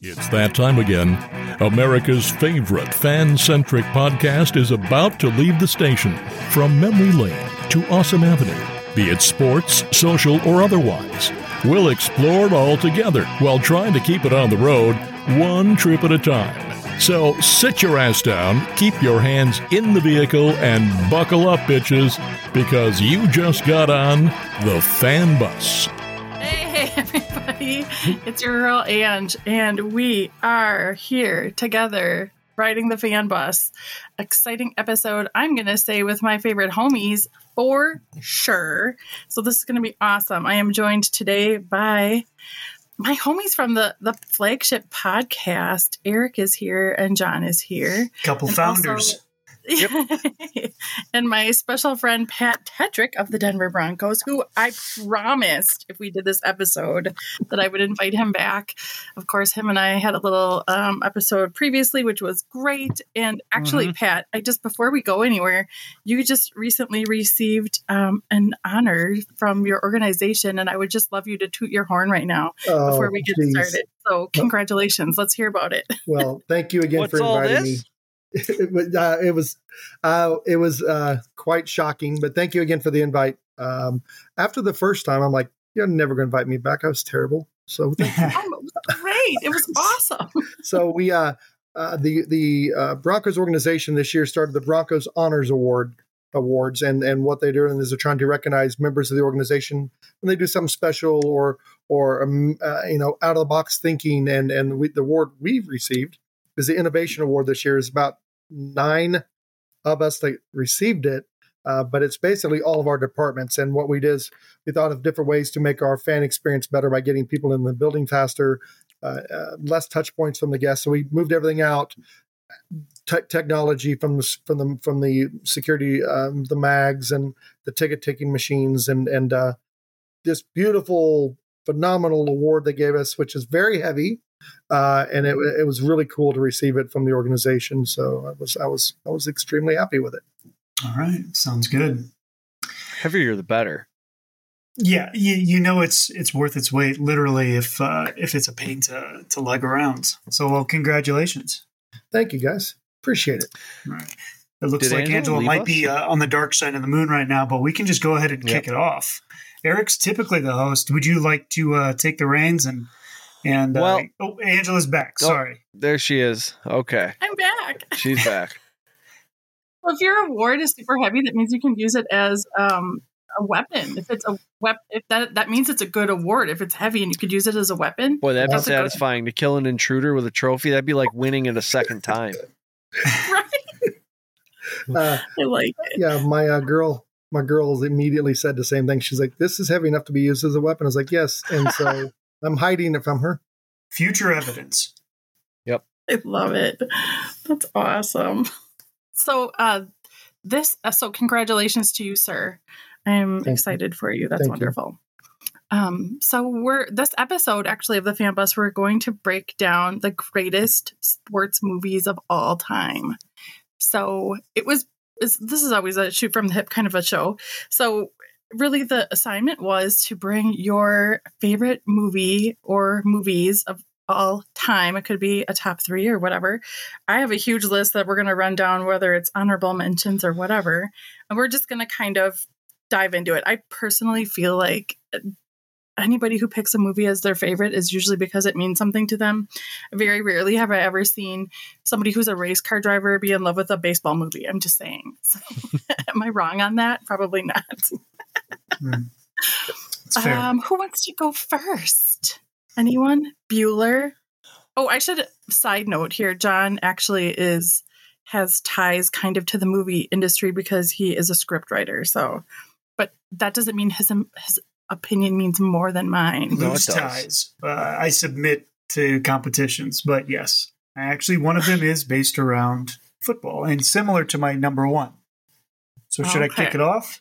It's that time again. America's favorite fan centric podcast is about to leave the station from memory lane to awesome avenue. Be it sports, social, or otherwise, we'll explore it all together while trying to keep it on the road one trip at a time. So sit your ass down, keep your hands in the vehicle, and buckle up, bitches, because you just got on the fan bus. Everybody. It's your girl, Ange, and we are here together riding the fan bus. Exciting episode, I'm going to say, with my favorite homies for sure. So, this is going to be awesome. I am joined today by my homies from the the flagship podcast. Eric is here and John is here. Couple And founders. also- and my special friend Pat Tetrick of the Denver Broncos, who I promised if we did this episode that I would invite him back. Of course, him and I had a little um, episode previously, which was great. And actually, Pat, I just before we go anywhere, you just recently received um, an honor from your organization, and I would just love you to toot your horn right now Oh, before we get geez. started. So, congratulations! Let's hear about it. Well, thank you again What's for all inviting this? me. it was, uh, it was, uh, it was uh, quite shocking, but thank you again for the invite. Um, after the first time, I'm like, you're never going to invite me back. I was terrible. So, thank you. Oh, great! It was awesome. so we, uh, uh, the the uh, Broncos organization this year started the Broncos Honors Award awards, and and what they're doing is they're trying to recognize members of the organization when they do something special or or um, uh, you know out of the box thinking. And and we, the award we've received is the Innovation Award this year. Is about nine of us that received it. Uh, but it's basically all of our departments. And what we did is we thought of different ways to make our fan experience better by getting people in the building faster, uh, uh, less touch points from the guests. So we moved everything out. Te- technology from the from the from the security, um, the mags and the ticket taking machines, and and uh, this beautiful, phenomenal award they gave us, which is very heavy, uh, and it, it was really cool to receive it from the organization. So I was I was I was extremely happy with it. All right, sounds good. Heavier the better. Yeah, you, you know it's it's worth its weight literally if uh, if it's a pain to to lug around. So well, congratulations. Thank you guys, appreciate it. All right. It looks Did like Angela Angela might us? be uh, on the dark side of the moon right now, but we can just go ahead and kick it off. Eric's typically the host. Would you like to uh, take the reins and and uh, Well- oh, Angela's back. Oh. Sorry. There she is. Okay. I'm back. She's back. Well, if your award is super heavy, that means you can use it as um, a weapon. If it's a weapon, if that that means it's a good award. If it's heavy and you could use it as a weapon, Boy, that'd be That's satisfying to kill an intruder with a trophy. That'd be like winning it a second time. right? Uh, I like it. yeah, my uh, girl, my girl immediately said the same thing. She's like, "This is heavy enough to be used as a weapon." I was like, "Yes," and so I'm hiding it from her. Future evidence. Yep. I love it. That's awesome. So, uh, this uh, so congratulations to you, sir. I'm you. excited for you. That's Thank you. wonderful. Um, so we're this episode actually of the Fan Bus, we're going to break down the greatest sports movies of all time. So it was this is always a shoot from the hip kind of a show. So really the assignment was to bring your favorite movie or movies of all time. It could be a top three or whatever. I have a huge list that we're going to run down, whether it's honorable mentions or whatever. And we're just going to kind of dive into it. I personally feel like uh, anybody who picks a movie as their favorite is usually because it means something to them. Very rarely have I ever seen somebody who's a race car driver be in love with a baseball movie. I'm just saying. So, am I wrong on that? Probably not. It's. Um, who wants to go first? Anyone? Bueller. Oh, I should side note here. John actually is has ties kind of to the movie industry because he is a script writer. So, but that doesn't mean his his opinion means more than mine. No, it Loose ties. Uh, I submit to competitions, but yes, actually, one of them is based around football and similar to my number one. So should I kick it off?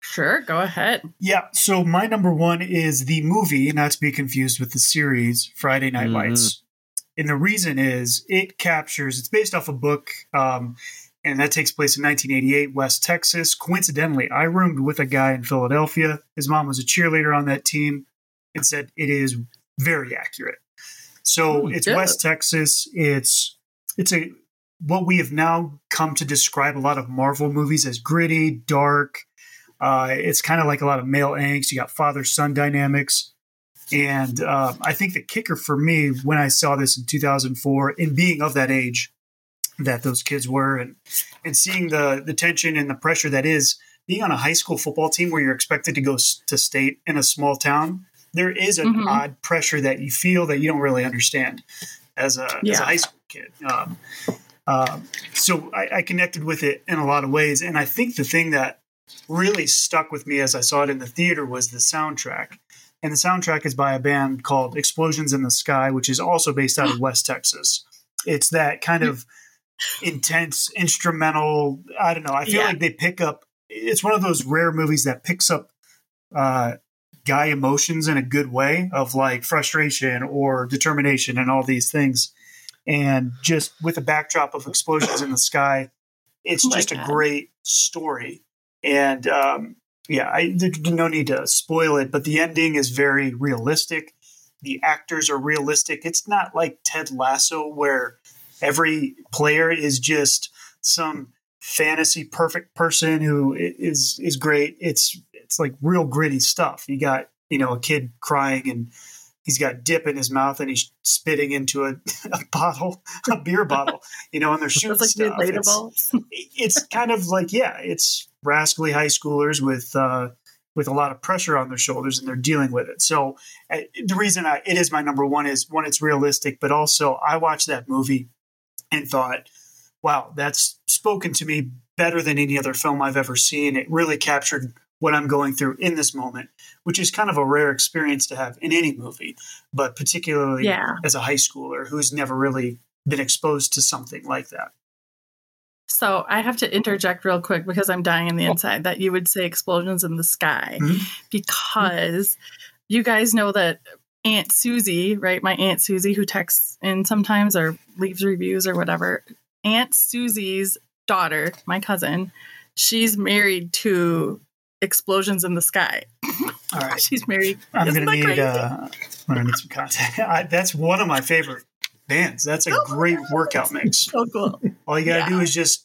Sure, go ahead. Yeah. So my number one is the movie, not to be confused with the series Friday Night Mhm. Lights. And the reason is it captures. It's based off a book, um, and that takes place in 1988, West Texas. Coincidentally, I roomed with a guy in Philadelphia. His mom was a cheerleader on that team, and said it is very accurate. So Mm, it's good. West Texas. It's it's a what we have now come to describe a lot of Marvel movies as gritty, dark. Uh, it's kind of like a lot of male angst. You got father son dynamics, and uh, I think the kicker for me when I saw this in 2004, in being of that age that those kids were, and and seeing the the tension and the pressure that is being on a high school football team where you're expected to go s- to state in a small town, there is an Mhm. odd pressure that you feel that you don't really understand as a, as a high school kid. Um, um, so I, I connected with it in a lot of ways. And I think the thing that really stuck with me as I saw it in the theater was the soundtrack. And the soundtrack is by a band called Explosions in the Sky, which is also based out of West Texas. It's that kind of intense instrumental. I don't know. I feel Yeah. like they pick up. It's one of those rare movies that picks up uh, guy emotions in a good way of like frustration or determination and all these things. And just with a backdrop of explosions in the sky, it's Oh just a great story. And um, yeah, I, there's no need to spoil it, but the ending is very realistic. The actors are realistic. It's not like Ted Lasso where every player is just some fantasy perfect person who is is great. It's it's like real gritty stuff. You got you know a kid crying and he's got dip in his mouth and he's spitting into a, a bottle, a beer bottle, you know, and they're shooting It's like stuff. It's- it's kind of like yeah, it's rascally high schoolers with uh, with a lot of pressure on their shoulders, and they're dealing with it. So uh, the reason I, it is my number one is one, it's realistic, but also I watched that movie and thought, wow, that's spoken to me better than any other film I've ever seen. It really captured what I'm going through in this moment, which is kind of a rare experience to have in any movie, but particularly Yeah. as a high schooler who's never really been exposed to something like that. So I have to interject real quick because I'm dying in the inside that you would say explosions in the sky Mhm. because you guys know that Aunt Susie, right? My Aunt Susie who texts in sometimes or leaves reviews or whatever. Aunt Susie's daughter, my cousin, she's married to explosions in the sky. All right. She's married. I'm gonna need crazy? uh, I'm gonna need some content. I, that's one of my favorite bands. That's a Oh, great workout mix. So cool. All you gotta Yeah. do is just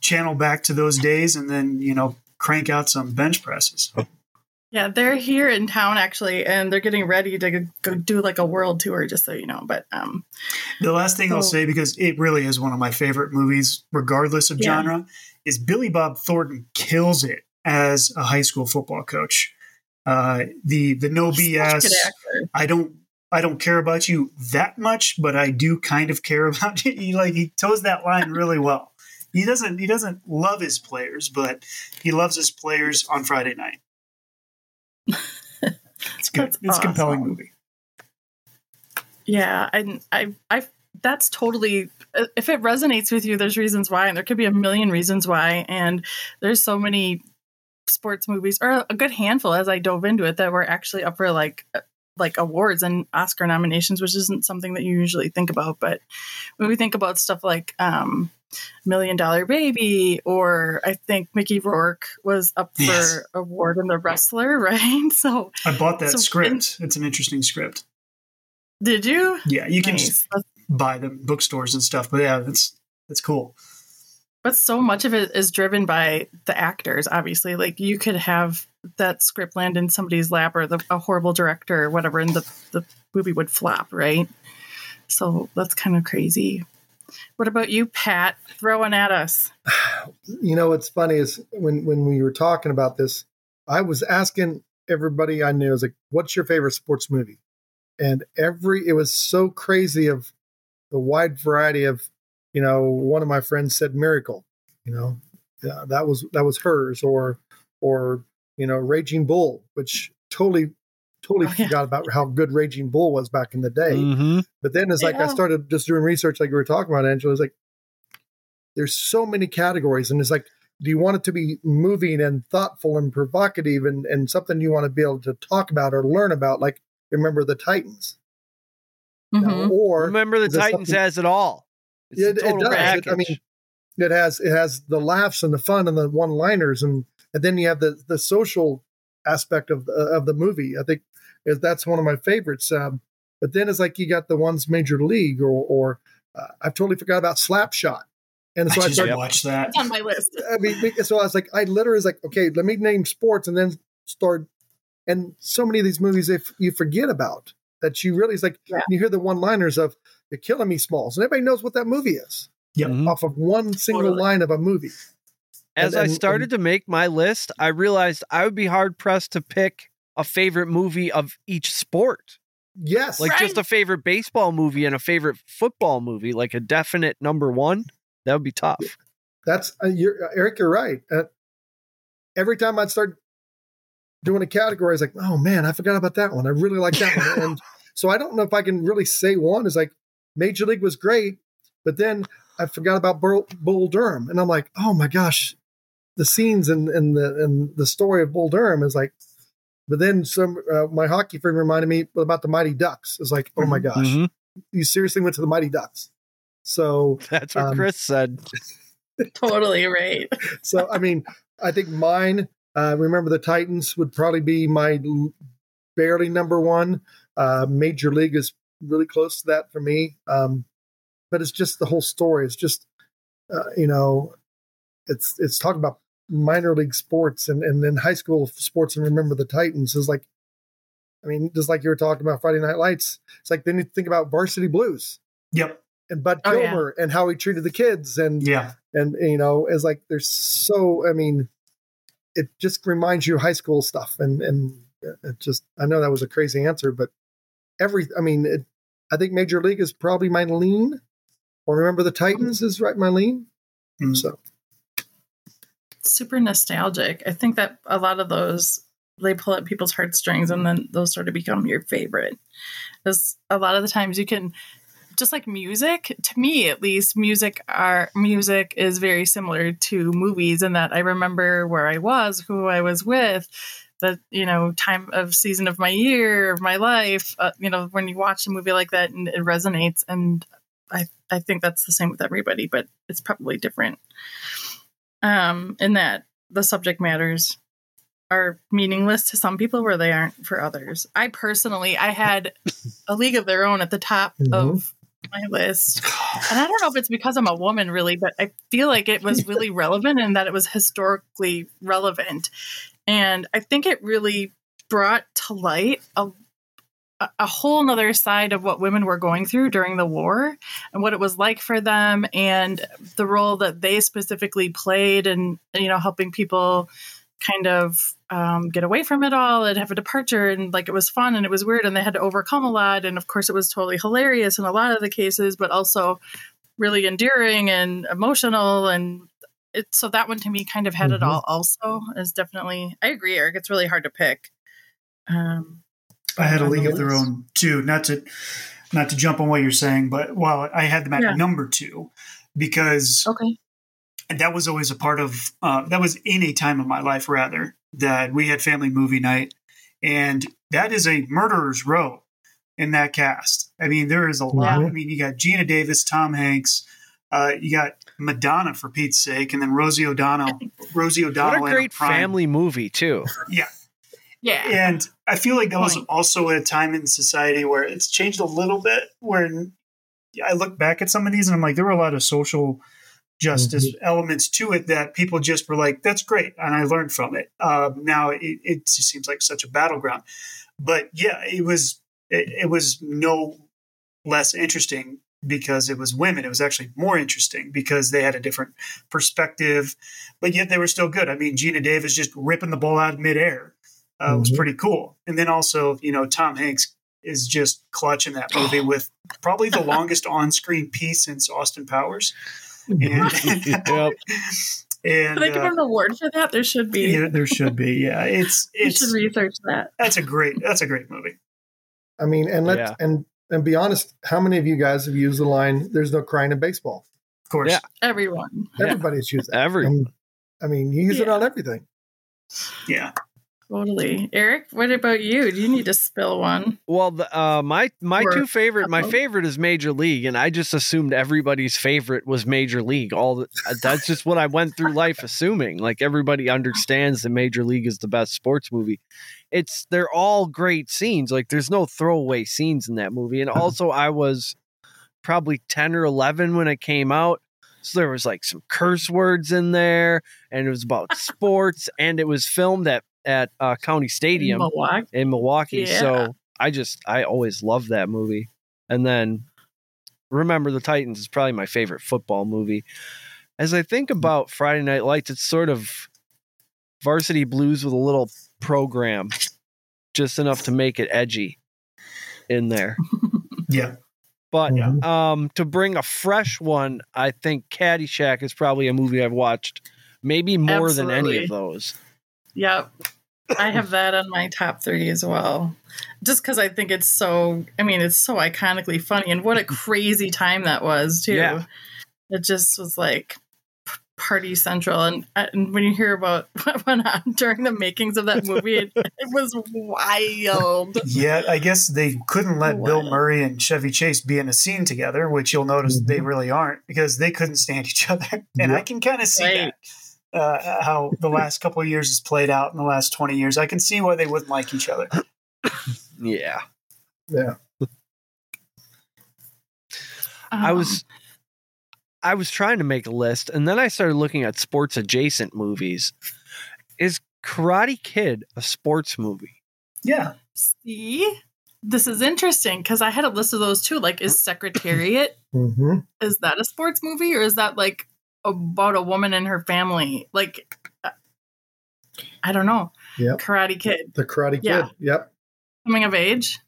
channel back to those days, and then you know crank out some bench presses. Yeah, they're here in town actually, and they're getting ready to go- do like a world tour, just so you know. But um, The last thing I'll say, because it really is one of my favorite movies, regardless of Yeah. genre, is Billy Bob Thornton kills it as a high school football coach. Uh, the the no he's BS. I don't I don't care about you that much, but I do kind of care about you. He like he toes that line really well. He doesn't he doesn't love his players, but he loves his players on Friday night. It's good. It's a compelling movie. Yeah, I, I, I, that's totally. Uh, if it resonates with you, there's reasons why, and there could be a million reasons why. And there's so many sports movies, or a good handful, as I dove into it, that were actually up for like like awards and Oscar nominations, which isn't something that you usually think about. But when we think about stuff like um, Million Dollar Baby, or I think Mickey Rourke was up for Yes. award in The Wrestler, right? So I bought that So- script. It's an interesting script. did you? Yeah, you can just buy them bookstores and stuff. But yeah, that's that's cool. But so much of it is driven by the actors, obviously. Like you could have that script land in somebody's lap or the, a horrible director or whatever, and the, the movie would flop, right? So that's kind of crazy. What about you, Pat? Throwing at us. you know what's funny is when when we were talking about this i was asking everybody i knew I was like what's your favorite sports movie and every it was so crazy of the wide variety of you know one of my friends said miracle you know yeah, that was that was hers or or you know raging bull which totally totally Oh, yeah. forgot about how good raging bull was back in the day Mm-hmm. but then it's like I started just doing research, like we were talking about, Angela. It's like there's so many categories, and it's like, do you want it to be moving and thoughtful and provocative, and and something you want to be able to talk about or learn about? Like remember the Titans, Mhm. Now, or Remember, the Titans something- has it all. It's Yeah, a it, it does. It- package. I mean, it has it has the laughs and the fun and the one liners, and and then you have the the social aspect of the, of the movie. I think that's one of my favorites. Um, But then it's like you got the ones Major League or, or uh, I've totally forgot about Slapshot. And so I I, just started, watched that. It's on my list. I mean, so I was like, I literally was like, okay, let me name sports and then start. And so many of these movies, if you forget about that, you really, it's like, Yeah. you hear the one liners of, You're killing me, Smalls. And everybody knows what that movie is Yep. Mhm. off of one single Totally. line of a movie. As And- I and- started to make my list, I realized I would be hard pressed to pick a favorite movie of each sport. Yes. Like just a favorite baseball movie and a favorite football movie, like a definite number one. That would be tough. That's uh, you're, uh, Eric. You're right. Uh, every time I'd start doing a category, I was like, "Oh man, I forgot about that one. I really like that one." And so I don't know if I can really say one. Is like Major League was great, but then I forgot about Bull, Bull Durham, and I'm like, "Oh my gosh, the scenes and and the and the story of Bull Durham is like." But then some uh, my hockey friend reminded me about the Mighty Ducks. It's like, "Oh my gosh, Mhm. you seriously went to the Mighty Ducks." So That's what Um, Chris said. Totally right. so I mean, I think mine. Uh, remember the Titans would probably be my l- barely number one. Uh, Major League is really close to that for me. Um, but it's just the whole story. It's just uh, you know, it's it's talking about minor league sports and and then high school sports. And remember the Titans is like, I mean, just like you were talking about Friday Night Lights. It's like then you think about Varsity Blues Yep. and Bud Oh, yeah. Kilmer and how he treated the kids and Yeah. and you know it's like there's so i mean it just reminds you of high school stuff and and it just i know that was a crazy answer but every i mean it, i think major league is probably my lean or remember the titans is right my lean Mhm. so super nostalgic. I think that a lot of those they pull at people's heartstrings and then those sort of become your favorite. Because a lot of the times you can just like music, to me at least, music are music is very similar to movies in that I remember where I was, who I was with, the you know time of season of my year, of my life. Uh, you know when you watch a movie like that and it resonates, and I I think that's the same with everybody, but it's probably different um, in that the subject matters are meaningless to some people where they aren't for others. I personally, I had a league of their own at the top Mhm. of my list. And I don't know if it's because I'm a woman really, but I feel like it was really relevant and that it was historically relevant. And I think it really brought to light a a- whole nother side of what women were going through during the war and what it was like for them and the role that they specifically played and you know helping people kind of um, get away from it all and have a departure and like it was fun and it was weird and they had to overcome a lot and of course it was totally hilarious in a lot of the cases but also really endearing and emotional and it so that one to me kind of had it Mhm. all also is definitely i agree eric it's really hard to pick um I had a league of their own too. Not to not to jump on what you're saying, but well, I had them at Yeah. number two because okay and that was always a part of uh, that was in a time of my life rather that we had family movie night, and that is a murderer's row in that cast. I mean, there is a lot. Yeah. I mean, you got Geena Davis, Tom Hanks. Uh, you got Madonna for Pete's sake, and then Rosie O'Donnell. Rosie O'Donnell. What a her great prime. family movie too. Yeah, yeah and I feel like that was Point. also a time in society where it's changed a little bit. Where I look back at some of these and I'm like, there were a lot of social justice elements to it that people just were like, that's great. And I learned from it. Um, now it, it just seems like such a battleground. But yeah, it was, it, it was no less interesting because it was women. It was actually more interesting because they had a different perspective, but yet they were still good. I mean, Geena Davis just ripping the ball out of midair uh, was Mhm. pretty cool. And then also, you know, Tom Hanks is just clutch in that movie with probably the longest on-screen piece since Austin Powers. And, Yep. and Did I give uh, an award for that? There should be. yeah, there should be. Yeah, it's You it's should research that. that's a great that's a great movie. i mean and let Yeah. us and and be honest how many of you guys have used the line there's no crying in baseball Of course, Yeah. Everyone. Yeah. everybody's used that Every i mean you use it on everything yeah. Totally. Eric, what about you? Do you need to spill one? Well, the, uh, my my Or two favorite, my favorite is Major League, and I just assumed everybody's favorite was Major League. All the, uh, that's just what I went through life assuming. Like everybody understands that Major League is the best sports movie. It's they're all great scenes. Like there's no throwaway scenes in that movie. And also, I was probably ten or eleven when it came out. So there was like some curse words in there, and it was about sports, and it was filmed at at uh, County Stadium Milwaukee. in Milwaukee. Yeah. So I just I always loved that movie. And then Remember the Titans is probably my favorite football movie. As I think about Friday Night Lights, it's sort of varsity blues with a little program, just enough to make it edgy in there. Yeah. But Mhm. um, to bring a fresh one, I think Caddyshack is probably a movie I've watched maybe more than any of those. Yep. I have that on my top three as well. Just because I think it's so, I mean, it's so iconically funny. And what a crazy time that was, too. Yeah. It just was like party central. And, and when you hear about what went on during the makings of that movie, it, it was wild. Yeah, I guess they couldn't let Bill Murray and Chevy Chase be in a scene together, which you'll notice they mm-hmm. really aren't because they couldn't stand each other. And I can kind of see Right. that, uh, how the last couple of years has played out in the last 20 years. I can see why they wouldn't like each other. Yeah. Yeah. I Um, was I was trying to make a list and then I started looking at sports adjacent movies. Is Karate Kid a sports movie? Yeah. See? This is interesting because I had a list of those too. Like, is Secretariat, hmm is that a sports movie or is that like about a woman and her family? Like, uh, I don't know. Yep. Karate Kid, The Karate Kid. Yeah. Yep. coming of age,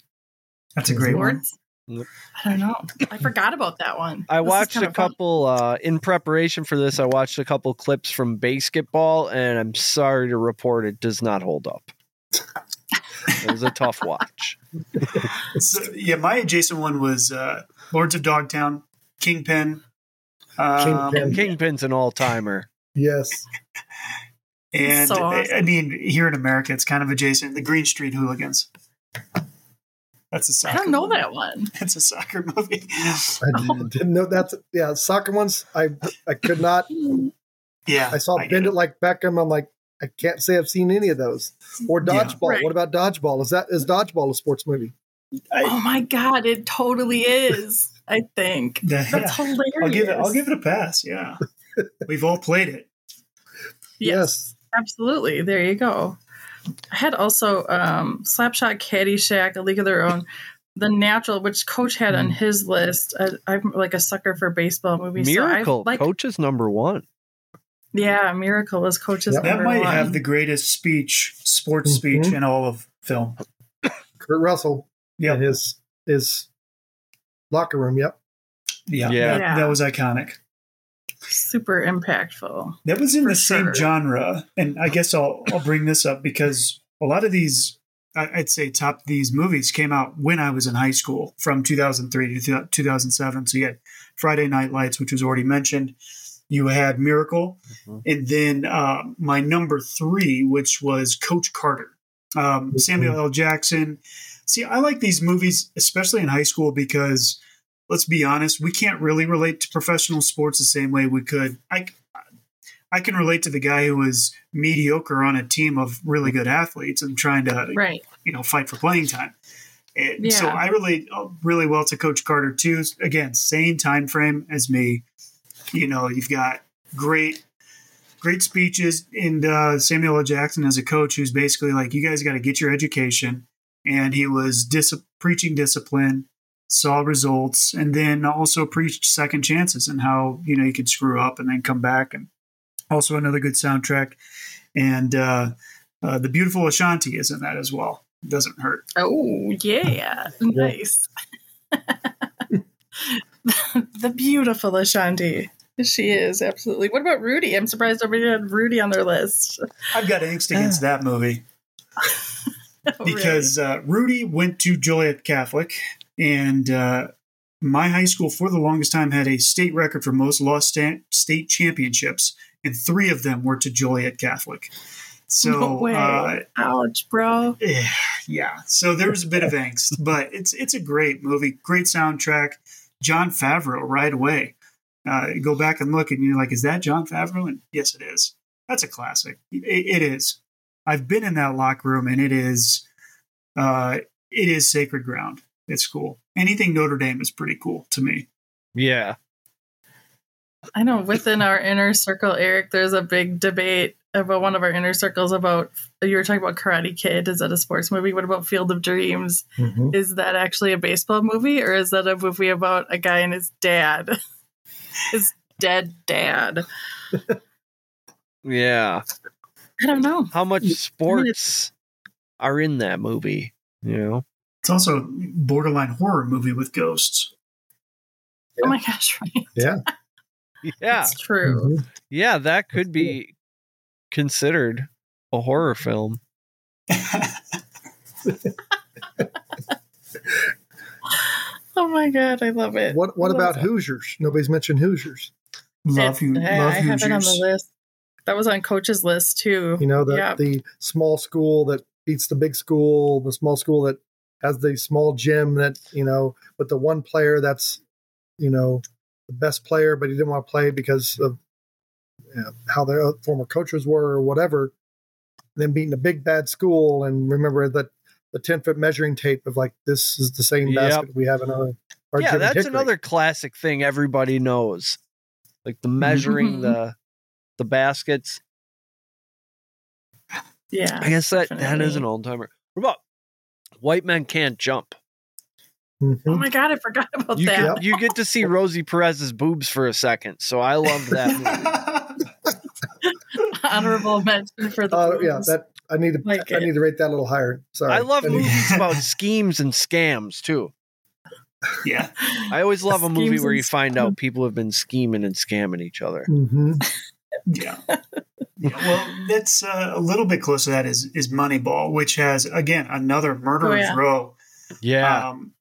That's a great one. sports. Yep. I don't know. I forgot about that one. I This watched a couple uh in preparation for this I watched a couple clips from basketball and I'm sorry to report it does not hold up. it was a tough watch. So, yeah, my adjacent one was uh, Lords of Dogtown, Kingpin. Um, Kingpin. Kingpin's an all-timer. Yes. And So I- I mean, here in America, it's kind of adjacent. The Green Street Hooligans. That's a I soccer. don't know movie. that one. It's a soccer movie. I Oh. didn't, didn't know that's yeah. Soccer ones. I I could not. Yeah, I saw get Bend it. It Like Beckham. I'm like, I can't say I've seen any of those. Or Yeah. Dodgeball. Right. What about Dodgeball? Is that is Dodgeball a sports movie? Oh my god, it totally is. I think Yeah, that's hilarious. I'll give it. I'll give it a pass. Yeah, we've all played it. Yes, absolutely. There you go. I had also um, Slapshot, Caddyshack, A League of Their Own, The Natural, which Coach had on his list. I, I'm like a sucker for baseball movies. so I Miracle like, Coach is number 1. yeah, Miracle was Coach's Yep. That might one. have the greatest speech, sports Mhm. speech in all of film. Kurt Russell Yeah. in his his locker room. Yep. Yeah, Yeah. That, that was iconic. super impactful. That was in For the same sure. genre, and I guess I'll I'll bring this up because a lot of these, I- I'd say, top of these movies came out when I was in high school, from 2003 to 2007. So you had Friday Night Lights, which was already mentioned. You had Miracle, Mhm. and then uh, my number three, which was Coach Carter, um, Samuel L. Jackson. See, I like these movies, especially in high school, because let's be honest, we can't really relate to professional sports the same way we could. I, I can relate to the guy who was mediocre on a team of really good athletes and trying to, Right. you know, fight for playing time. And So I relate uh, really well to Coach Carter too. Again, same time frame as me. You know, you've got great, great speeches, and uh, Samuel L. Jackson as a coach, who's basically like, "You guys got to get your education," and he was dis- preaching discipline, saw results, and then also preached second chances and how you know you could screw up and then come back, and also another good soundtrack, and uh, uh, the beautiful Ashanti is in that as well. It Doesn't hurt. Oh, yeah. Nice. the beautiful Ashanti. She is, absolutely. What about Rudy? I'm surprised everybody had Rudy on their list. I've got angst against that movie. Oh, because uh, Rudy went to Joliet Catholic, and uh, my high school for the longest time had a state record for most lost sta- state championships, and three of them were to Joliet Catholic. So, no uh, Ouch, bro. eh, yeah. So there was a bit of angst, but it's it's a great movie, great soundtrack. Jon Favreau, right away. Uh, go back and look, and you're like, "Is that Jon Favreau?" And yes, it is. That's a classic. It, it is. I've been in that locker room, and it is, uh, it is sacred ground. It's cool. Anything Notre Dame is pretty cool to me. Yeah. I know within our inner circle, Eric, there's a big debate about one of our inner circles about you were talking about Karate Kid. Is that a sports movie? What about Field of Dreams? Mhm. Is that actually a baseball movie or is that a movie about a guy and his dad? his dead dad. Yeah. I don't know. How much I mean, sports are in that movie? You know? It's also a borderline horror movie with ghosts. Oh my gosh, right. Yeah. Yeah. It's true. Mhm. Yeah, that could be considered a horror film. Oh my god, I love it. What What love about that. Hoosiers? Nobody's mentioned Hoosiers. love you. yeah, love I have it on the list. That was on coach's list too. You know, the Yeah. the small school that beats the big school, the small school that has the small gym that you know, with the one player that's you know the best player, but he didn't want to play because of you know, how their former coaches were or whatever. Then beating a big bad school, and remember that the ten foot measuring tape of like this is the same Yep. basket we have in our. our yeah, gym that's Hickory. another classic thing everybody knows. Like the measuring Mhm. the the baskets. Yeah. I guess that that definitely. is an old timer. What about white men can't jump? Mhm. Oh my god, I forgot about You that. get, you get to see Rosie Perez's boobs for a second, so I love that movie. Honorable mention for the Uh, yeah, that I need to Like I it. need to rate that a little higher. Sorry, I love need- movies about schemes and scams too. yeah. I always love a movie where you find out people have been scheming and scamming each other. Mhm. Yeah. Yeah, well, that's uh, a little bit close to that is is Moneyball, which has again another murderer's Oh, yeah. row. Yeah. Um,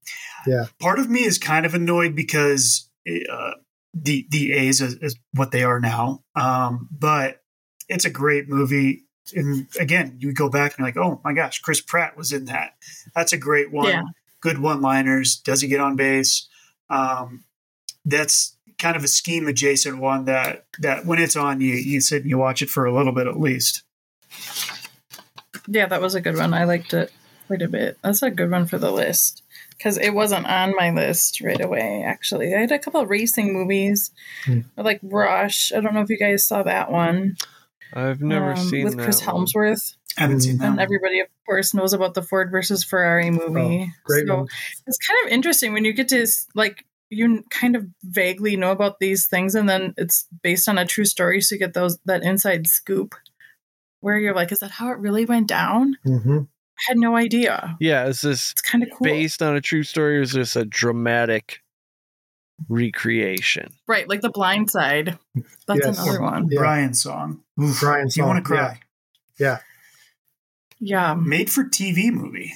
Yeah. Part of me is kind of annoyed because uh, the the A's is, is what they are now. Um, but it's a great movie. And again, you go back and you're like, oh my gosh, Chris Pratt was in that. That's a great one. Yeah. Good one liners. Does he get on base? Um, that's kind of a scheme adjacent one that that when it's on, you you sit and you watch it for a little bit at least. Yeah, that was a good one. I liked it quite a bit. That's a good one for the list because it wasn't on my list right away. Actually, I had a couple of racing movies, Hmm. like Rush. I don't know if you guys saw that one I've never um, seen with Chris that one. Hemsworth, I haven't seen that. and one. everybody, of course, knows about the Ford versus Ferrari movie. Oh, great so one. it's kind of interesting when you get to like you kind of vaguely know about these things, and then it's based on a true story, so you get those that inside scoop where you're like, is that how it really went down? hmm I had no idea. Yeah, is this It's kind of cool. based on a true story or is this a dramatic recreation? Right, like the blind side. That's Yes. another one. Yeah. Brian song. Oof, Brian you want to song, yeah Yeah. Made for TV movie.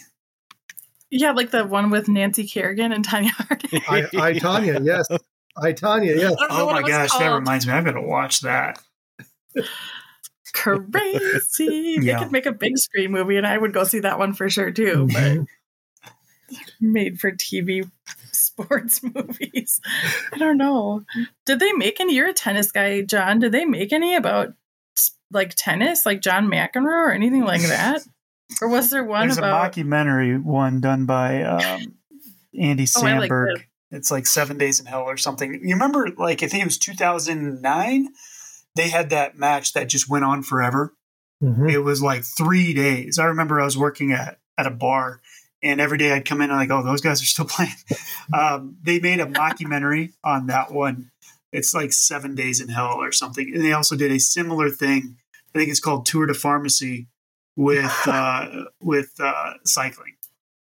Yeah, like the one with Nancy Kerrigan and Tonya Harding. I, I Tonya, yes, I Tonya, yes. I Oh my it was gosh, that reminds me. I'm gonna watch that. Crazy. Yeah. They could make a big screen movie and I would go see that one for sure too. But Mhm. made for TV sports movies. I don't know. Did they make any? You're a tennis guy, John. Did they make any about like tennis, like John McEnroe or anything like that? Or was there one There's about? a documentary one done by um, Andy Oh, I like Samberg. it's like Seven Days in Hell or something. You remember, like I think it was 2009. They had that match that just went on forever. Mhm. It was like three days. I remember I was working at at a bar, and every day I'd come in and like, oh, those guys are still playing. um, they made a mockumentary on that one. It's like Seven Days in Hell or something, and they also did a similar thing. I think it's called Tour de Pharmacy with uh, with uh, cycling,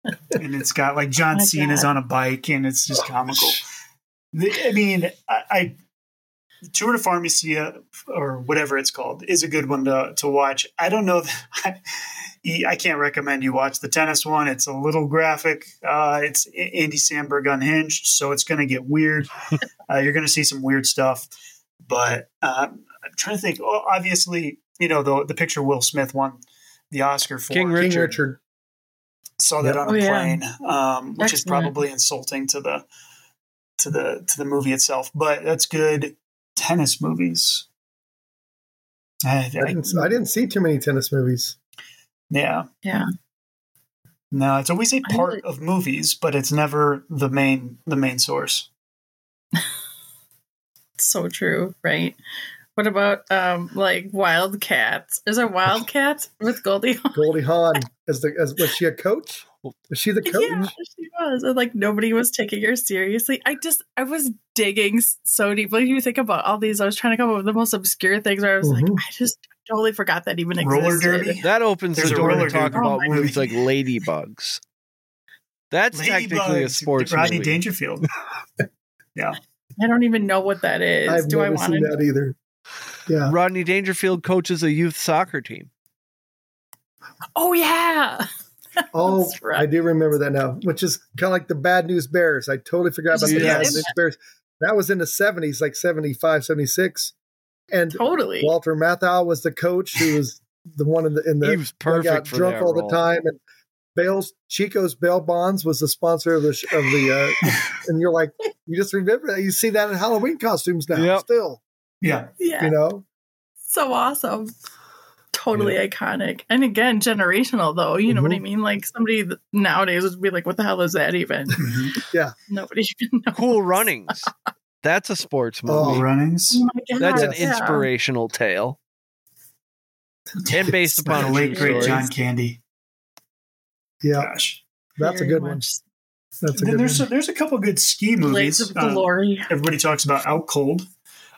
and it's got like John My Cena's God. on a bike, and it's just comical. The- I mean, I, I Tour de Pharmacia or whatever it's called is a good one to, to watch. I don't know. That, I can't recommend you watch the tennis one. It's a little graphic. Uh, it's Andy Samberg unhinged, so it's going to get weird. uh, you're going to see some weird stuff. But uh, I'm trying to think. Oh, obviously, you know the the picture Will Smith won the Oscar for. King King Richard. Richard. Saw that Yep. on a Oh, yeah. plane, um, which is probably insulting to the to the to the movie itself. But that's good. Tennis movies. I, I didn't, I didn't see too many tennis movies. yeah. Yeah. No, it's always a part of movies, but it's never the main the main source. So true, right? What about um like Wildcats? Is there Wildcats with Goldie Hawn? Goldie Hawn as the as was she a coach? Was she the coach? Yeah, she was. And like nobody was taking her seriously. I just I was digging s- so deeply. You think about all these. I was trying to come up with the most obscure things where I was like, Mhm. I just totally forgot that even existed. Roller derby? That opens There's the door to talk derby. about Oh my movies like Ladybugs. That's technically a Ladybugs, sports Rodney movie. Dangerfield. Yeah. I don't even know what that is. I've Do I want seen to? that either. Yeah. Rodney Dangerfield coaches a youth soccer team. Oh yeah. Oh, right. I do remember that now, which is kind of like the Bad News Bears. I totally forgot about the Bad News Bears. That was in the 70s, like 75, 76. And Totally. Walter Matthau was the coach who was the one in the in the he was dugout perfect for drunk all role. the time and Bales Chico's Bail Bonds was the sponsor of the of the uh, and you're like you just remember that you see that in Halloween costumes now Yep. still Yeah. yeah. you know So awesome. Totally iconic. And again, generational though. You know what I Mhm. mean? Like somebody nowadays would be like, what the hell is that even? Mhm. Nobody even knows. Cool Runnings. That's a sports Oh, movie. Runnings. Oh my God, That's an yeah. inspirational tale. And based upon the a late great story. John Candy. yeah Gosh. that's a Very good one that's a Then good there's one a, there's a couple good ski Blades movies. of Uh, Glory. everybody talks about Out Cold.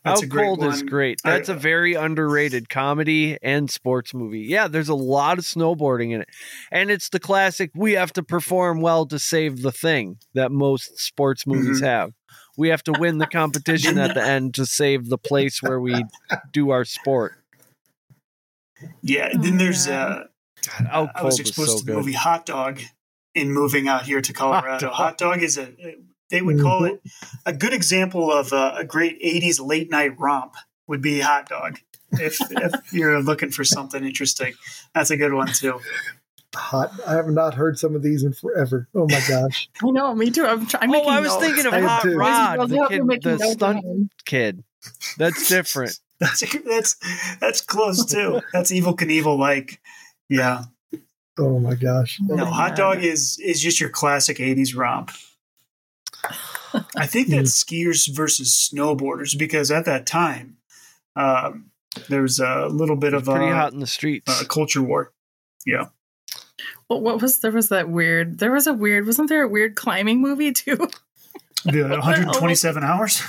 That's Out a great Cold is great. That's a very underrated comedy and sports movie. Yeah, there's a lot of snowboarding in it. And it's the classic we have to perform well to save the thing that most sports movies Mm-hmm. have. We have to win the competition at the end to save the place where we do our sport. Yeah. Oh, then there's yeah. uh, Out I was Cold is exposed so to the good. movie Hot Dog in moving out here to Colorado. Dog. Hot Dog, is a they would call it mm-hmm. a good example of a, a great '80s late night romp would be Hot Dog. If if you're looking for something interesting, that's a good one too. hot I have not heard some of these in forever oh my gosh I know, me too. I'm trying. Oh, I was thinking of I am Hot too. Rod, the, kid, the stunt down. kid. That's different. That's that's that's close too. That's Evel Knievel like. Yeah. oh my gosh Oh No, my Hot God. Dog is is just your classic '80s romp. I think that's skiers versus snowboarders because at that time, um, there was a little bit of Pretty a, hot in the streets. a culture war. Yeah, Well, what was there was that weird? There was a weird. Wasn't there a weird climbing movie too? the 127 hours.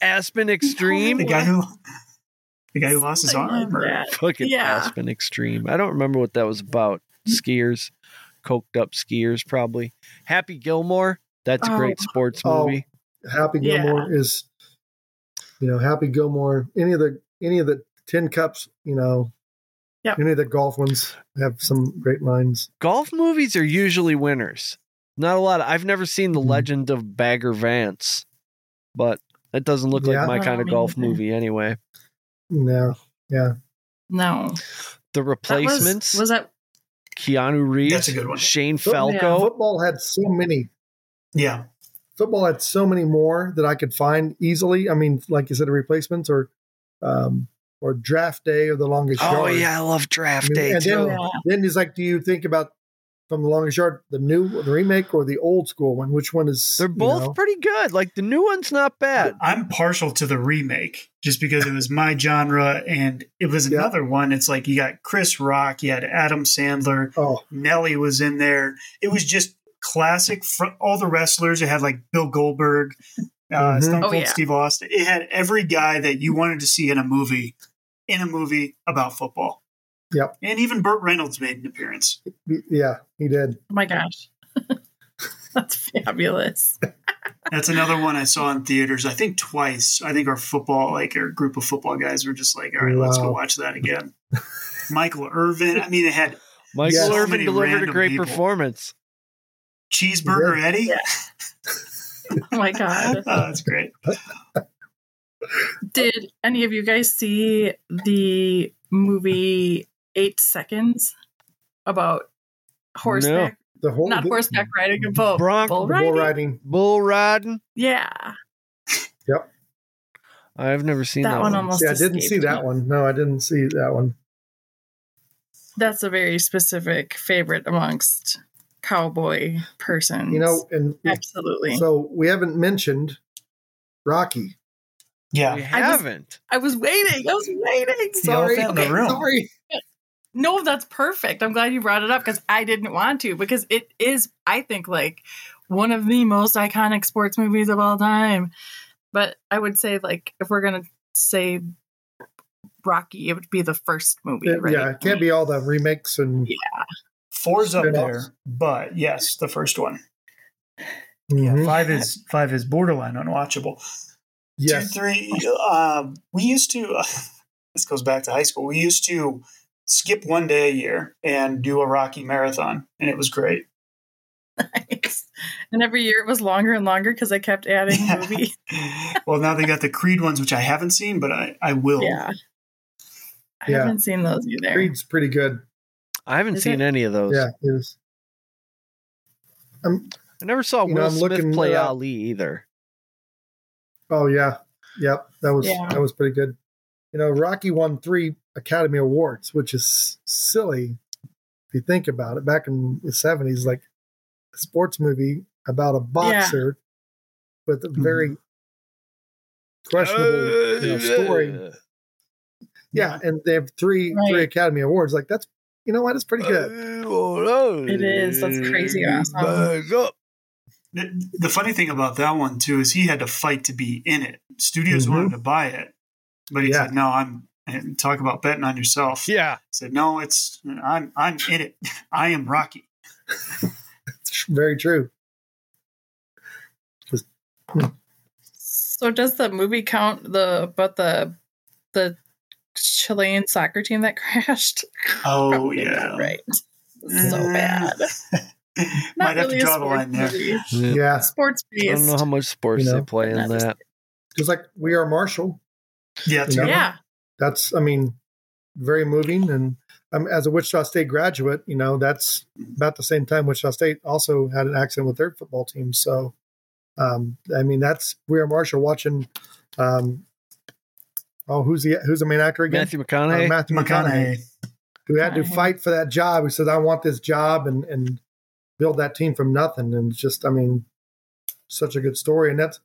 Aspen Extreme. The guy who the guy who lost his arm. like or- Fucking Yeah. Aspen Extreme. I don't remember what that was about. Skiers, coked up skiers, probably. Happy Gilmore. That's a great Oh. sports Oh. movie. Happy Yeah. Gilmore is, you know, Happy Gilmore. Any of the any of the tin cups, you know, Yep. any of the golf ones have some great lines. Golf movies are usually winners. Not a lot. Of, I've never seen The Mhm. Legend of Bagger Vance, but it doesn't look Yeah. like my Oh, kind of golf neither. movie anyway. No, yeah, No, The That was- Replacements. was, that? Keanu Reeves. That's a good one. Shane Foot- Falco. football had so many. Yeah, Football had so many more that I could find easily. I mean, like you said, replacements or, um, or draft day or the longest Oh yard. Oh yeah, I love Draft I mean, Day and too. then, Yeah. then it's like, do you think about from the longest yard, the new, the remake, or the old school one? Which one is? They're you both know? pretty good. Like the new one's not bad. I'm partial to the remake just because it was my genre and it was Yeah. another one. It's like you got Chris Rock, you had Adam Sandler, Oh, Nelly was in there. It was just classic. Fr- all the wrestlers. It had like Bill Goldberg, uh, Mhm. Stone Oh, yeah. Steve Austin. It had every guy that you wanted to see in a movie, in a movie about football. Yep. And even Burt Reynolds made an appearance. yeah, he did. Oh my gosh, that's fabulous. That's another one I saw in theaters. I think twice. I think our football, like our group of football guys, were just like, "All right, let's go watch that again." Michael Irvin. I mean, it had Michael Yeah. So Irvin delivered a great people. performance. Cheeseburger Eddie. Yeah. Oh my god. Oh, that's great. Did any of you guys see the movie Eight Seconds about horseback, The whole not the, horseback riding, a bull, Bronc- bull riding. bull riding. Bull riding. Yeah, Yep. I've never seen that, that one almost. Yeah, I didn't see escaped that one. No, I didn't see that one. That's a very specific favorite amongst cowboy person. You know, and absolutely. so we haven't mentioned Rocky. Yeah. We I haven't. I was waiting. I was waiting. Sorry. elephant in the room. Sorry. No, that's perfect. I'm glad you brought it up because I didn't want to because it is, I think, like one of the most iconic sports movies of all time. But I would say, like, if we're gonna say Rocky, it would be the first movie, It- right? Yeah, it can't be all the remakes and Four's up there, but yes, the first one. Yeah, Mhm. five is five is borderline unwatchable. yes. Two, three. Um, we used to. Uh, this goes back to high school. We used to skip one day a year and do a Rocky marathon, and it was great. Nice. And every year it was longer and longer because I kept adding Yeah. movie. well, now they got the Creed ones, which I haven't seen, but I, I will. Yeah. I Yeah. haven't seen those either. Creed's pretty good. I haven't Is seen it? any of those. Yeah, it is. Um, I never saw You know, Will I'm Smith looking play it. Ali either. oh yeah, yep. That was Yeah. that was pretty good. You know, Rocky won three Academy Awards, which is silly if you think about it. Back in the seventies, like a sports movie about a boxer with a mm-hmm. very questionable you know, story. Uh, yeah, and they have three Right. three Academy Awards. Like that's you know what, it's pretty good. It is. That's crazy awesome. The, the funny thing about that one too is he had to fight to be in it. Studios Mhm. wanted to buy it, but he Yeah. said, "No, I'm." And talk about betting on yourself. Yeah. said, "No, it's I'm I'm in it. I am Rocky." Very true. So does the movie count the about the the Chilean soccer team that crashed? Oh Probably yeah, not right. So Mm. bad. Might have to a draw the line there. movie. Yeah. Yeah, Sports I don't know how much sports You know, they play in that. just like we are Marshall. Yeah, You know? Yeah. That's I mean, very moving. And um, as a Wichita State graduate, you know that's about the same time Wichita State also had an accident with their football team. So, um, I mean, that's we are Marshall watching. Um, oh, who's the who's the main actor again? Matthew Uh, McConaughey. Matthew McConaughey. McConaughey. who had to fight for that job. He said, "I want this job," and and build that team from nothing. And it's just, I mean, such a good story. And that's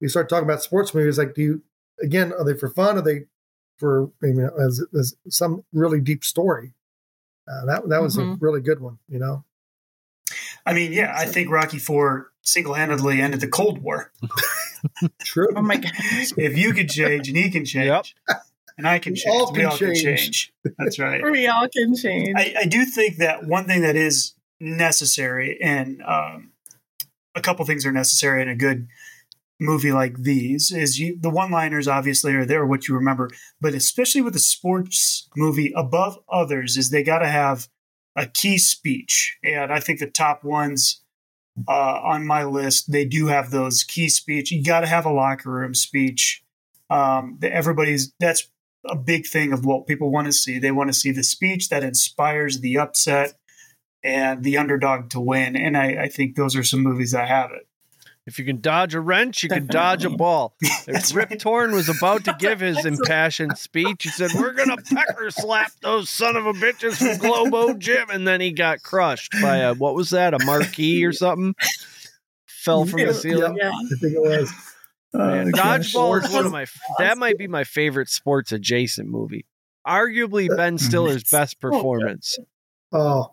we start talking about sports movies. Like, do you again? Are they for fun? Are they for you know, as, as some really deep story? Uh, that that was a Mhm. really good one. You know, I mean, yeah, I think Rocky Four single-handedly ended the Cold War. true. Oh my gosh. If you can change, and he can change, Yep. and I can We change, all we can all can change. change. That's right. We all can change. I, I do think that one thing that is necessary, and um, a couple things are necessary in a good movie like these, is you the one-liners obviously are there, what you remember, but especially with a sports movie, above others, is they got to have a key speech, and I think the top ones. Uh, on my list, they do have those key speech. You got to have a locker room speech. Um, everybody's that's a big thing of what people want to see. They want to see the speech that inspires the upset and the underdog to win. And I, I think those are some movies that have it. If you can dodge a wrench, you can dodge a ball. That's If Rip right. Torn was about to give his impassioned speech, he said, We're going to pecker slap those son of a bitches from Globo Gym. And then he got crushed by a, what was that, a marquee or something? Fell from the ceiling. yeah. I think it was. Man, oh, gosh. Dodgeball is one of my, that might be my favorite sports adjacent movie. Arguably uh, Ben Stiller's best performance. Oh,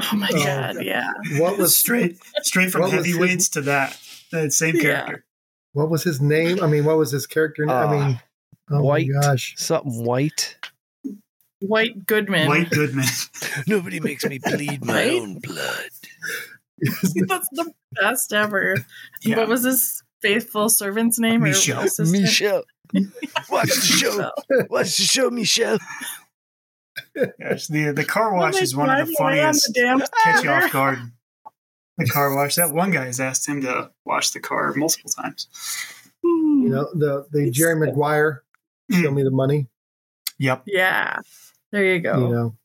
Oh my Oh, god. Yeah. what was straight straight from What was his- heavyweights to that. That same Yeah. character. what was his name? I mean, what was his character? name? I Ah, mean, oh White. my gosh. Something white. White Goodman. White Goodman. Nobody makes me bleed my Right? own blood. That's the best ever. Yeah. What was his faithful servant's name? or Michel. assistant? Michelle. Watch the show. Watch the show, Michelle. Yes, the the car wash When is they one of the drive on funniest the catch you off guard. The car wash. That one guy has asked him to wash the car multiple times. You know, the the Jerry so- Maguire. Show me the money. Yep. Yeah. There you go. You know,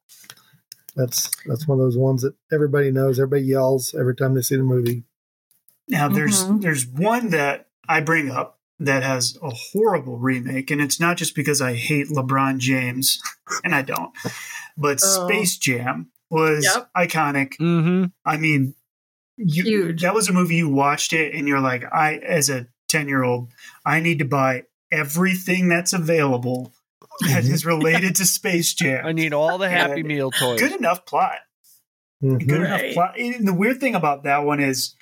that's that's one of those ones that everybody knows. Everybody yells every time they see the movie. Now there's Mhm. there's one that I bring up that has a horrible remake, and it's not just because I hate LeBron James, and I don't, but Oh. Space Jam was Yep. iconic. Mm-hmm. I mean, you, Huge. That was a movie you watched it, and you're like, I as a ten year old, I need to buy everything that's available that is related to Space Jam. I need all the Happy Yeah. Meal toys. Good enough plot. Mhm. good Right. enough plot. And the weird thing about that one is,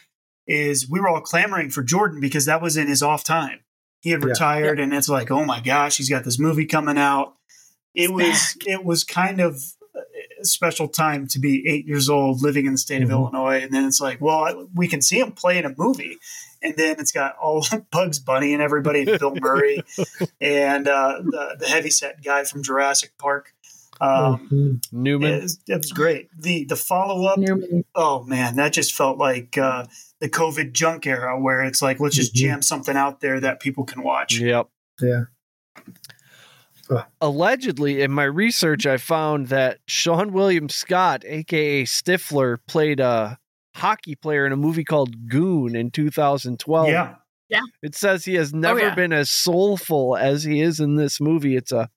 is we were all clamoring for Jordan because that was in his off time. He had Yeah. retired, and it's like, oh my gosh, he's got this movie coming out. It He's was, it was kind of a special time to be eight years old, living in the state Mhm. of Illinois, and then it's like, well, we can see him play in a movie. And then it's got all Bugs Bunny and everybody, and Bill Murray, and uh, the, the heavyset guy from Jurassic Park. Um, Mhm. Newman. it, was, it was great. The the follow up oh man, that just felt like uh, the COVID junk era where it's like, let's just Mhm. jam something out there that people can watch. Yep. Yeah. Ugh. Allegedly, in my research, I found that Seann William Scott, aka Stifler, played a hockey player in a movie called Goon in 2012. Yeah. Yeah. It says he has oh, never yeah. been as soulful as he is in this movie. It's a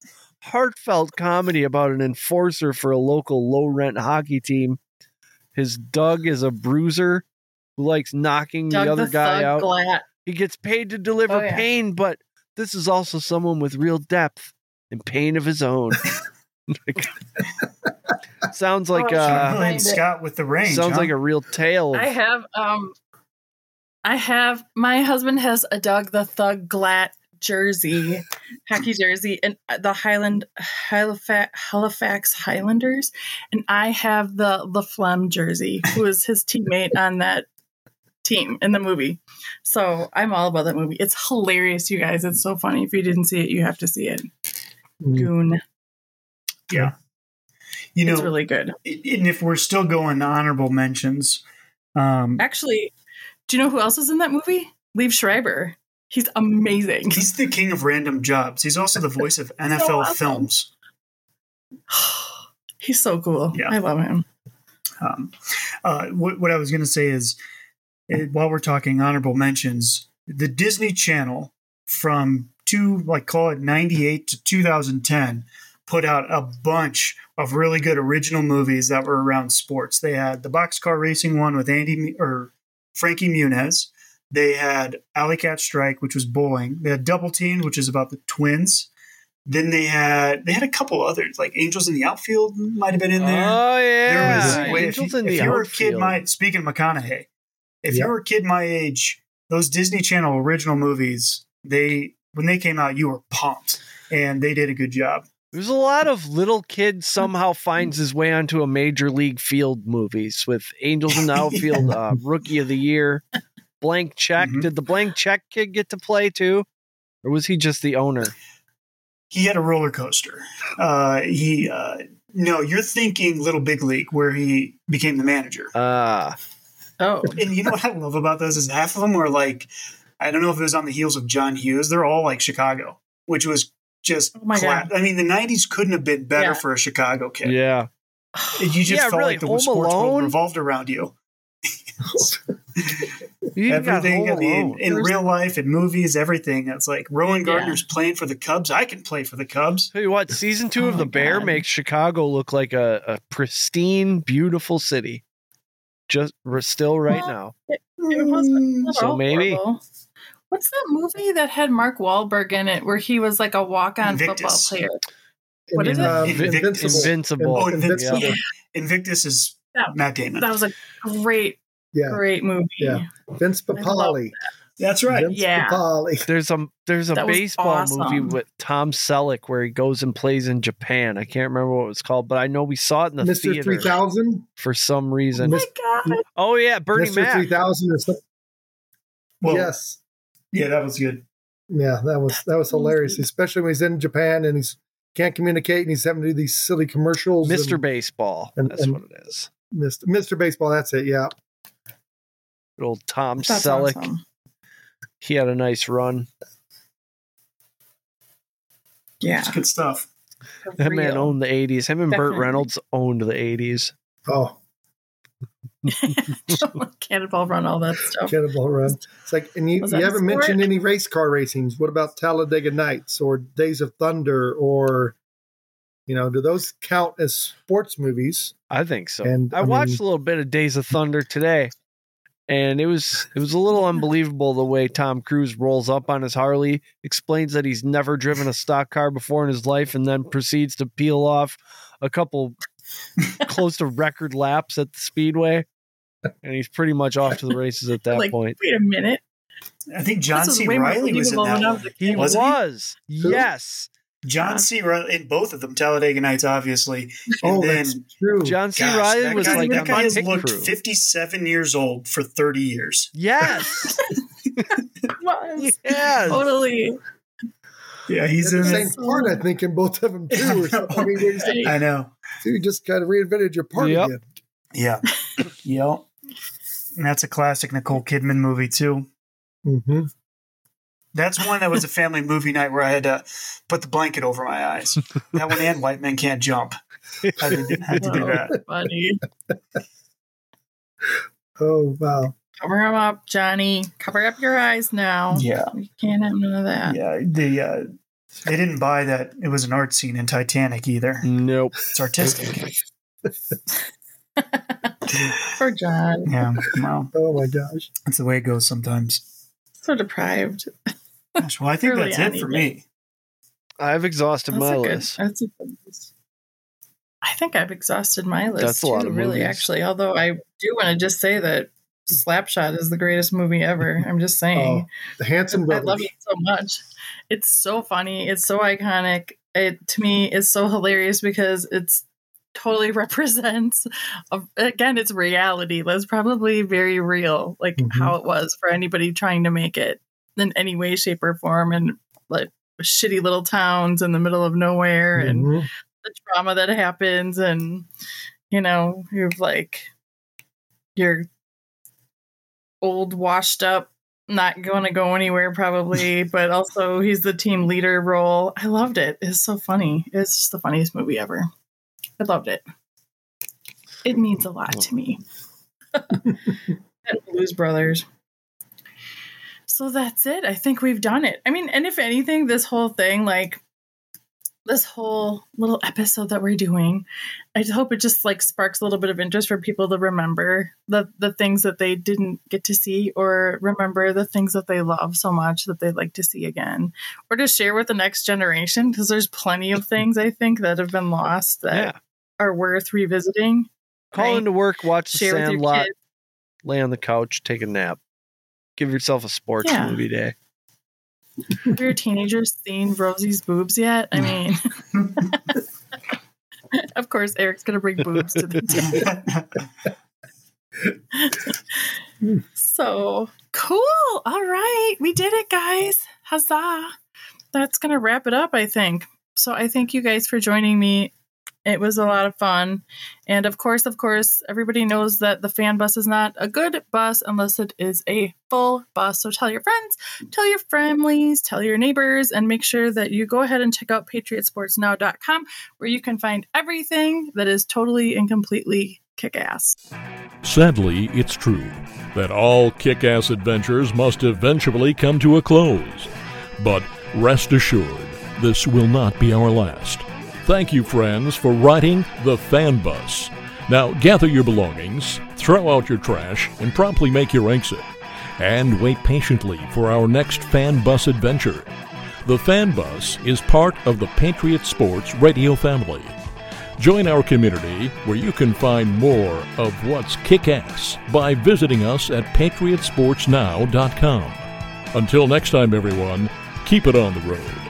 heartfelt comedy about an enforcer for a local low rent hockey team. His Doug is a bruiser who likes knocking Doug the other guy out. Glatt. He gets paid to deliver Oh, yeah. pain, but this is also someone with real depth and pain of his own. sounds like Oh, uh William Find it. Scott with the range. sounds huh? like a real tale. Of, I have um I have my husband has a Doug the Thug Glatt jersey, hockey jersey, and the Highland Halifax, Halifax Highlanders, and I have the the Flem jersey, who is his teammate on that team in the movie. So I'm all about that movie. It's hilarious, you guys. It's so funny. If you didn't see it, you have to see it. Mm. Goon. you know, It's really good. and if we're still going honorable mentions, um, Actually, do you know who else is in that movie? Liev Schreiber. He's amazing. he's the king of random jobs. He's also the voice of NFL awesome. films. He's so cool. Yeah. I love him. Um, uh, what, what I was going to say is, eh, while we're talking honorable mentions, the Disney Channel from two, like call it 98 to 2010, put out a bunch of really good original movies that were around sports. They had the boxcar racing one with Andy or Frankie Muniz. They had Alley Cat Strike, which was bowling. They had Double Team, which is about the twins. Then they had they had a couple others, like Angels in the Outfield might have been in there Oh yeah, there was wait, if, Angels you, in the if you were a kid outfield. my speaking of McConaughey, if Yep. you were a kid my age, those Disney Channel original movies, they when they came out, you were pumped, and they did a good job. There's a lot of little kid somehow finds his way onto a major league field movies with Angels in the Outfield, uh, Rookie of the Year, Blank Check. Mhm. Did the Blank Check kid get to play too, or was he just the owner? He had a roller coaster. Uh, he uh, no, you're thinking Little Big League, where he became the manager. Ah, Oh, And you know what I love about those is half of them are like, I don't know if it was on the heels of John Hughes. They're all like Chicago, which was just. Oh my cla- God. I mean, the '90s couldn't have been better Yeah. for a Chicago kid. yeah. You just Yeah, felt really, like the Home sports Alone? world revolved around you. You even got everything. I mean, Alone. in real life, in movies, everything. It's like Rowan Yeah. Gardner's playing for the Cubs. I can play for the Cubs. Tell you what, season two Oh of The Bear God. makes Chicago look like a, a pristine, beautiful city. Just we're still right Well, now. it wasn't hmm. So maybe- horrible. What's that movie that had Mark Wahlberg in it, where he was like a walk-on football Invictus. player? What is it? Uh, Invictus. Invincible. Invincible. Oh, Invincible. Yeah. Invictus is That- Matt Damon. That was a great, Yeah, great movie. Yeah. Vince I love Papale. That's right. Vince Yeah. Papale. There's a there's a That was baseball movie with Tom Selleck where he goes and plays in Japan. I can't remember what it was called, but I know we saw it in the Mr. theater 3000. for some reason. Oh my god! Oh yeah, Bernie Mr. Mac. 3000 or something. Well, yes. yeah, that was good. Yeah, that was that was hilarious, especially when he's in Japan and he's can't communicate and he's having to do these silly commercials. Mr. and Baseball. and- That's and- what it is. Mr. Mr. Baseball, that's it. Yeah. Good old Tom That's Selleck. awesome. He had a nice run. Yeah, It's good stuff. For That man owned the 80s. Him and Burt Reynolds owned the 80s. Oh, Cannonball Run, all that stuff. Cannonball Run. It's like, and you, you haven't sport? mentioned any race car racings. What about Talladega Nights or Days of Thunder or, you know, do those count as sports movies? I think so. And, I, I watched mean- a little bit of Days of Thunder today, and it was it was a little unbelievable the way Tom Cruise rolls up on his Harley, explains that he's never driven a stock car before in his life, and then proceeds to peel off a couple close to record laps at the speedway. And he's pretty much off to the races at that like, point. wait a minute. I think John C. Reilly was in believable that one. was a He. Wasn't he? was. Who? Yes. John C. Reilly in both of them, Talladega Nights, obviously. And Oh, then, that's true. John C. gosh, Reilly that was guy, like that guy has looked crew. 57 years old for 30 years. Yes. Was. yes. Totally. Yeah, he's in the it. same part, I think, in both of them too. Or something. I mean, you. I know. you just kind of reinvented your part Yep. again. Yeah. yep. And that's a classic Nicole Kidman movie, too. Mm-hmm. That's one that was a family movie night where I had to put the blanket over my eyes. That one and White Men Can't Jump. I had to, had to do that. buddy. Oh wow! Cover him up, Johnny. Cover up your eyes now. Yeah. We can't have none of that. Yeah. The, uh, they didn't buy that. It was an art scene in Titanic either. Nope. It's artistic. Poor John. Yeah. Well, Oh my gosh! that's the way it goes sometimes. So deprived. Gosh, well, I think Early that's it for me. I've exhausted That's my a good, list. that's a good list. I think I've exhausted my list That's a too, lot of really, movies. actually. Although I do want to just say that Slapshot is the greatest movie ever. I'm just saying. Oh, the Hanson I brothers. love it so much. It's so funny. It's so iconic. It to me is so hilarious because it's totally represents a, again it's reality that's probably very real like Mhm. how it was for anybody trying to make it in any way shape or form and like shitty little towns in the middle of nowhere and Mhm. the trauma that happens and you know you're like you're old washed up not going to go anywhere probably but also he's the team leader role. I loved it. It's so funny. It's just the funniest movie ever. I loved it. It means a lot to me. And blues brothers so that's it i think we've done it i mean and if anything this whole thing like this whole little episode that we're doing i just hope it just like sparks a little bit of interest for people to remember the the things that they didn't get to see or remember the things that they love so much that they'd like to see again or to share with the next generation because there's plenty of things i think that have been lost that Yeah. are worth revisiting Call right? into work, watch the share your Sandlot, lay on the couch, take a nap. Give yourself a sports Yeah. movie day. have your teenagers seen rosie's boobs yet i mean of course eric's gonna bring boobs to the table So cool. All right. We did it, guys. Huzzah. That's going to wrap it up, I think. So I thank you guys for joining me. It was a lot of fun. And of course, of course, everybody knows that the fan bus is not a good bus unless it is a full bus. So tell your friends, tell your families, tell your neighbors, and make sure that you go ahead and check out patriotsportsnow.com where you can find everything that is totally and completely kick ass. Sadly, it's true that all kick ass adventures must eventually come to a close. But rest assured, this will not be our last. Thank you, friends, for riding the fan bus. Now gather your belongings, throw out your trash, and promptly make your exit. And wait patiently for our next fan bus adventure. The fan bus is part of the Patriot Sports radio family. Join our community where you can find more of what's kick ass by visiting us at patriotsportsnow.com. Until next time, everyone, keep it on the road.